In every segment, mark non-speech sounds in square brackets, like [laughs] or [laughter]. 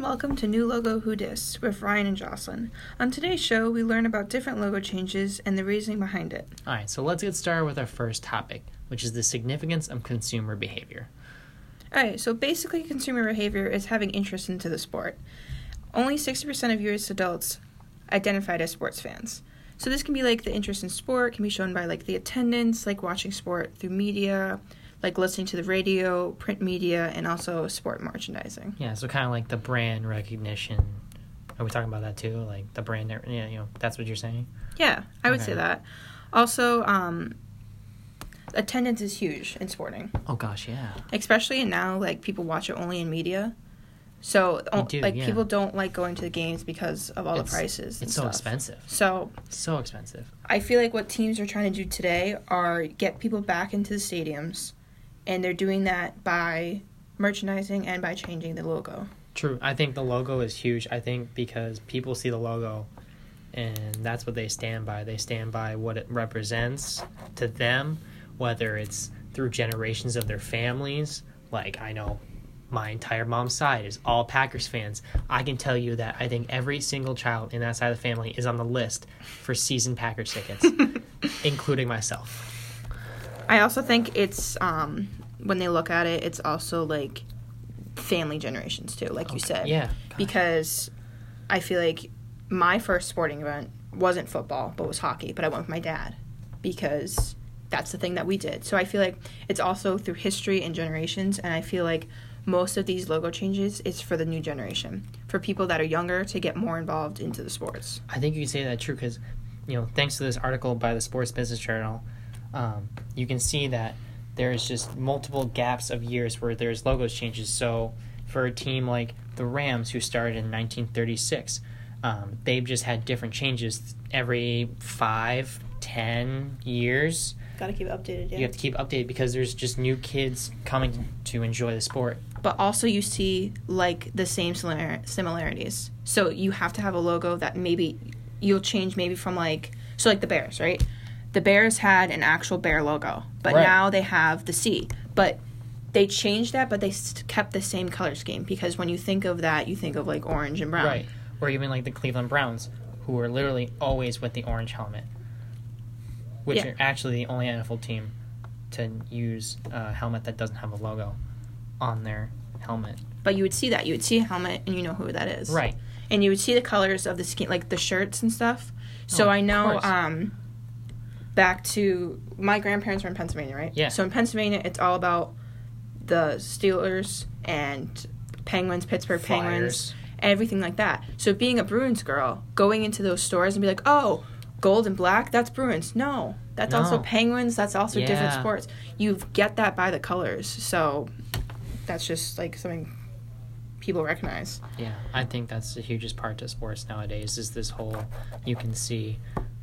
and welcome to New Logo Who Dis with Ryan and Jocelyn. On today's show, we learn about different logo changes and the reasoning behind it. All right, so let's get started with our first topic, which is the significance of consumer behavior. All right, so basically, consumer behavior is having interest into the sport. Only 60% of U.S. adults identified as sports fans. So this can be like the interest in sport can be shown by like the attendance, like watching sport through media, like listening to the radio, print media, and also sport merchandising. Yeah, so kind of like the brand recognition. Are we talking about that too? Like the brand, yeah, you know, that's what you're saying. Yeah, I would Okay. say that. Also, um, attendance is huge in sporting, Oh gosh, yeah. especially now. Like people watch it only in media, so do, like yeah. people don't like going to the games because of all It's- the prices. and It's so stuff. expensive. So So expensive. I feel like what teams are trying to do today are get people back into the stadiums, and they're doing that by merchandising and by changing the logo. True. I think the logo is huge. I think because people see the logo and that's what they stand by. They stand by what it represents to them, whether it's through generations of their families. Like, I know my entire mom's side is all Packers fans. I can tell you that I think every single child in that side of the family is on the list for season Packers tickets, [laughs] including myself. I also think it's um, when they look at it, it's also like family generations too, like you said. Yeah. Because I feel like my first sporting event wasn't football, but was hockey. But I went with my dad because that's the thing that we did. So I feel like it's also through history and generations, and I feel like most of these logo changes is for the new generation, for people that are younger to get more involved into the sports. I think you can say that true because, you know, thanks to this article by the Sports Business Journal, um, you can see that there's just multiple gaps of years where there's logos changes. So for a team like the Rams, who started in 1936, um, they've just had different changes every five, ten years. Got to keep it updated, yeah. You have to keep updated because there's just new kids coming to enjoy the sport. but also you see like the same similar- similarities. So you have to have a logo that maybe you'll change maybe from like so like the Bears, right? The Bears had an actual bear logo, but Right. now they have the C. But they changed that, but they kept the same color scheme because when you think of that, you think of like orange and brown. Right. Or even like the Cleveland Browns, who are literally always with the orange helmet, which Yeah. are actually the only NFL team to use a helmet that doesn't have a logo on their helmet. But you would see that. You would see a helmet and you know who that is. Right. and you would see the colors of the skin like the shirts and stuff so Oh, i know um back to my grandparents were in pennsylvania right? Yeah. so in pennsylvania it's all about the steelers and penguins pittsburgh penguins everything like that. So being a bruins girl going into those stores and be like oh gold and black that's bruins. No that's also penguins that's also different sports. You get that by the colors. So that's just like something people recognize. Yeah, I think that's the hugest part to sports nowadays is this whole you can see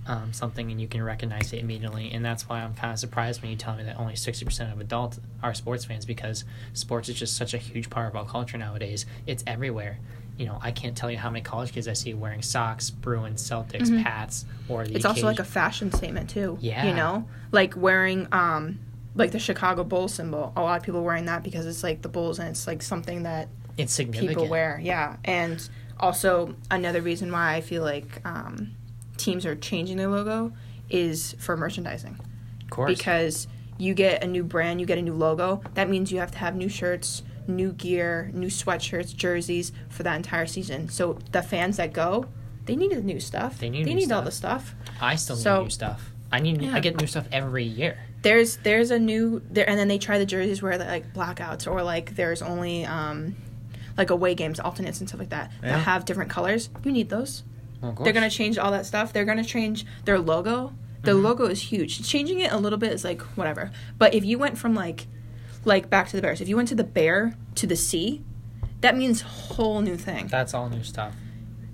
um, something and you can recognize it immediately. And that's why I'm kind of surprised when you tell me that only 60% of adults are sports fans because sports is just such a huge part of our culture nowadays. It's everywhere. You know, I can't tell you how many college kids I see wearing socks, Bruins, Celtics, Mhm. Pats, or the it's also like a fashion statement too. Yeah. You know, like wearing um like the Chicago Bulls symbol. A lot of people wearing that because it's like the Bulls and it's like something that it's significant. people wear. Yeah. And also another reason why I feel like um teams are changing their logo is for merchandising. Of course. Because you get a new brand, you get a new logo, that means you have to have new shirts, new gear, new sweatshirts, jerseys for that entire season. So the fans that go, they need the new stuff. They need they new need all the stuff. I still need new stuff. I need. Yeah. I get new stuff every year. there's there's a new there and then they try the jerseys where like blackouts or like there's only um like away games alternates and stuff like that Yeah. that have different colors you need those Well, they're gonna change all that stuff. They're gonna change their logo. The Mhm. logo is huge. Changing it a little bit is like whatever. But if you went from like like back to the bears if you went to the bear to the C, that means whole new thing. That's all new stuff.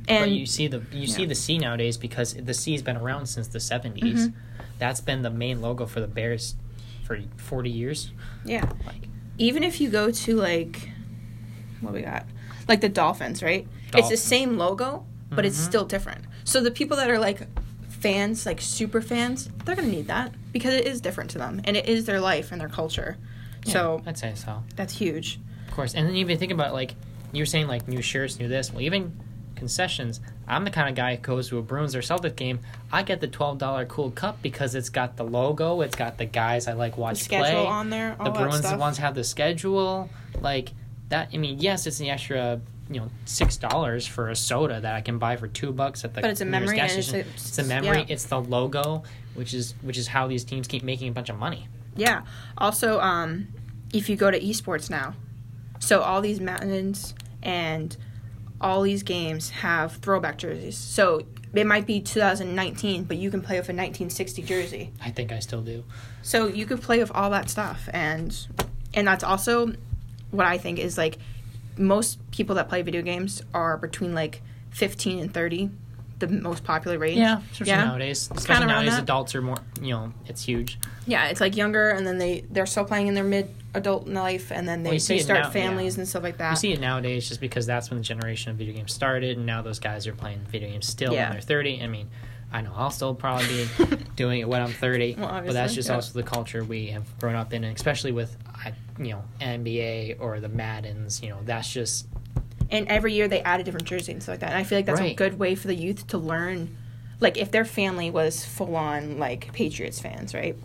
and but you see the you see the C nowadays because the C's been around since the 70s. Mhm. That's been the main logo for the Bears for 40 years. yeah. Like even if you go to like what we got? Like the dolphins right? It's the same logo but it's Mhm. still different so the people that are like fans like super fans they're gonna need that because it is different to them and it is their life and their culture yeah, so I'd say so. that's huge Of course. And then even think about like you're saying like new shirts, new this. Well, even concessions. I'm the kind of guy who goes to a Bruins or Celtic game. I get the twelve dollar cool cup because it's got the logo, it's got the guys I like The watch schedule play. on there. The Bruins ones have the schedule, like that. I mean, yes, it's the extra. You know, six dollars for a soda that I can buy for two bucks at the But it's a memory gas and it's station. a- It's a memory. yeah. It's the logo, which is which is how these teams keep making a bunch of money. Yeah. Also, um, if you go to esports now, so all these Maddens and all these games have throwback jerseys. So it might be 2019, but you can play with a 1960 jersey. I think I still do. So you could play with all that stuff, and and that's also what I think is like most people that play video games are between like 15 and 30, the most popular range. Yeah, especially Yeah. nowadays. kinda Especially nowadays, that. adults are more. You know, it's huge. Yeah, it's like younger, and then they they're still playing in their mid adult life, and then they, Well, they start now, families yeah. and stuff like that. You see it nowadays just because that's when the generation of video games started, and now those guys are playing video games still Yeah. when they're 30. I mean, I know I'll still probably be [laughs] doing it when I'm 30, Well, but that's just yeah. also the culture we have grown up in, and especially with, I- you know, NBA or the Maddens, you know, that's just, and every year they add a different jersey and stuff like that. And I feel like that's a good way for the youth to learn. Like if their family was full on like Patriots fans, right?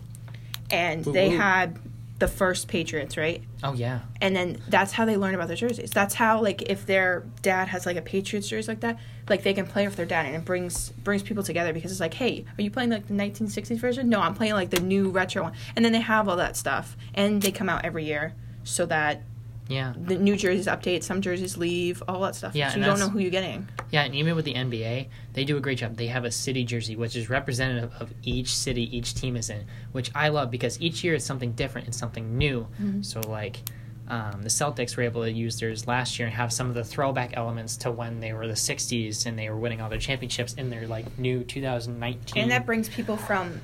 And Woo they woo. had the first Patriots, right? oh yeah. And then that's how they learn about their jerseys. That's how like if their dad has like a Patriots jersey like that, like they can play with their dad and it brings brings people together because it's like, hey, are you playing like the 1960s version? No, I'm playing like the new retro one. And then they have all that stuff and they come out every year so that Yeah. the new jerseys update, some jerseys leave, all that stuff. Yeah, so you don't know who you're getting. Yeah, and even with the NBA, they do a great job. They have a city jersey, which is representative of each city each team is in, which I love because each year is something different and something new. Mm-hmm. So, like, um, the Celtics were able to use theirs last year and have some of the throwback elements to when they were the 60s and they were winning all their championships in their, like, new 2019 And that brings people from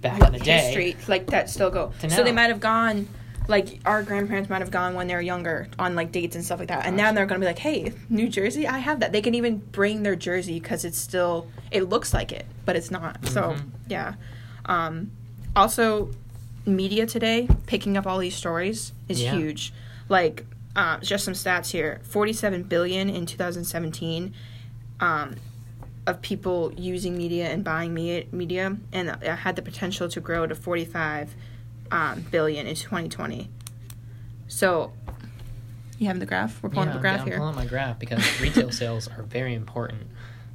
back in the day. history like that still go. To So they might have gone like our grandparents might have gone when they were younger on like dates and stuff like that. And now they're going to be like, "Hey, New Jersey, I have that." They can even bring their jersey cuz it's still it looks like it, but it's not. So, Mhm. yeah. Um also media today picking up all these stories is Yeah. huge. Like uh, just some stats here. 47 billion in 2017. Um of people using media and buying media, media and it had the potential to grow to 45 um, billion in 2020. So, you have the graph? We're pulling yeah, up the graph yeah, I'm here. pulling my graph because [laughs] retail sales are very important.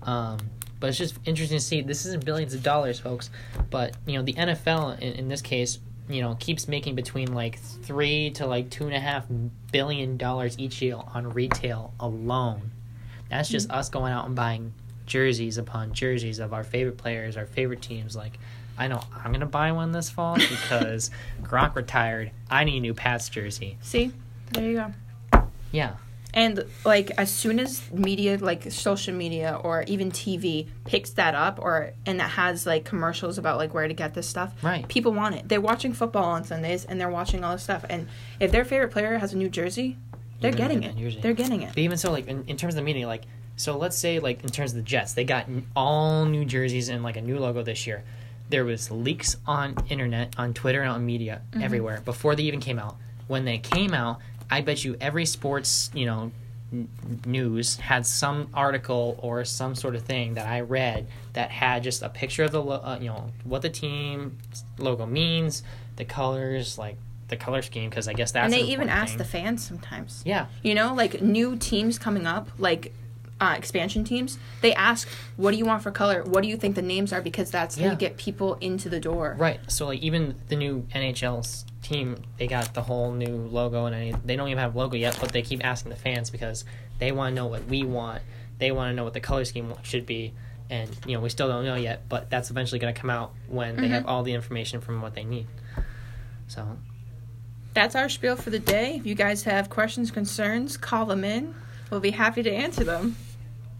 Um, but it's just interesting to see. This isn't billions of dollars, folks. But you know, the NFL in, in this case, you know, keeps making between like three to like two and a half billion dollars each year on retail alone. That's just Mm-hmm. us going out and buying jerseys upon jerseys of our favorite players, our favorite teams. Like, I know I'm gonna buy one this fall [laughs] because Gronk retired. I need a new Pats jersey. See? There you go. Yeah. And like as soon as media like social media or even TV picks that up or and that has like commercials about like where to get this stuff, Right. People want it. They're watching football on Sundays and they're watching all this stuff. And if their favorite player has a new jersey, they're You're getting get it. jersey. They're getting it. But even so, like in, in terms of the media, like so, let's say like in terms of the Jets, they got all new jerseys and like a new logo this year. There was leaks on internet, on Twitter, and on media Mm-hmm. everywhere before they even came out. When they came out, I bet you every sports you know n- news had some article or some sort of thing that I read that had just a picture of the lo- uh, you know what the team logo means, the colors, like the color scheme, because I guess that's and they even ask thing. the fans sometimes. yeah. You know, like new teams coming up, like uh, expansion teams, they ask, "What do you want for color? What do you think the names are?" Because that's how Yeah. you get people into the door. Right. So like even the new NHL's team, they got the whole new logo and they don't even have logo yet, but they keep asking the fans because they want to know what we want. They want to know what the color scheme should be. And you know, we still don't know yet, but that's eventually going to come out when they have all the information from what they need. So, That's our spiel for the day. If you guys have questions, concerns, call them in. We'll be happy to answer them.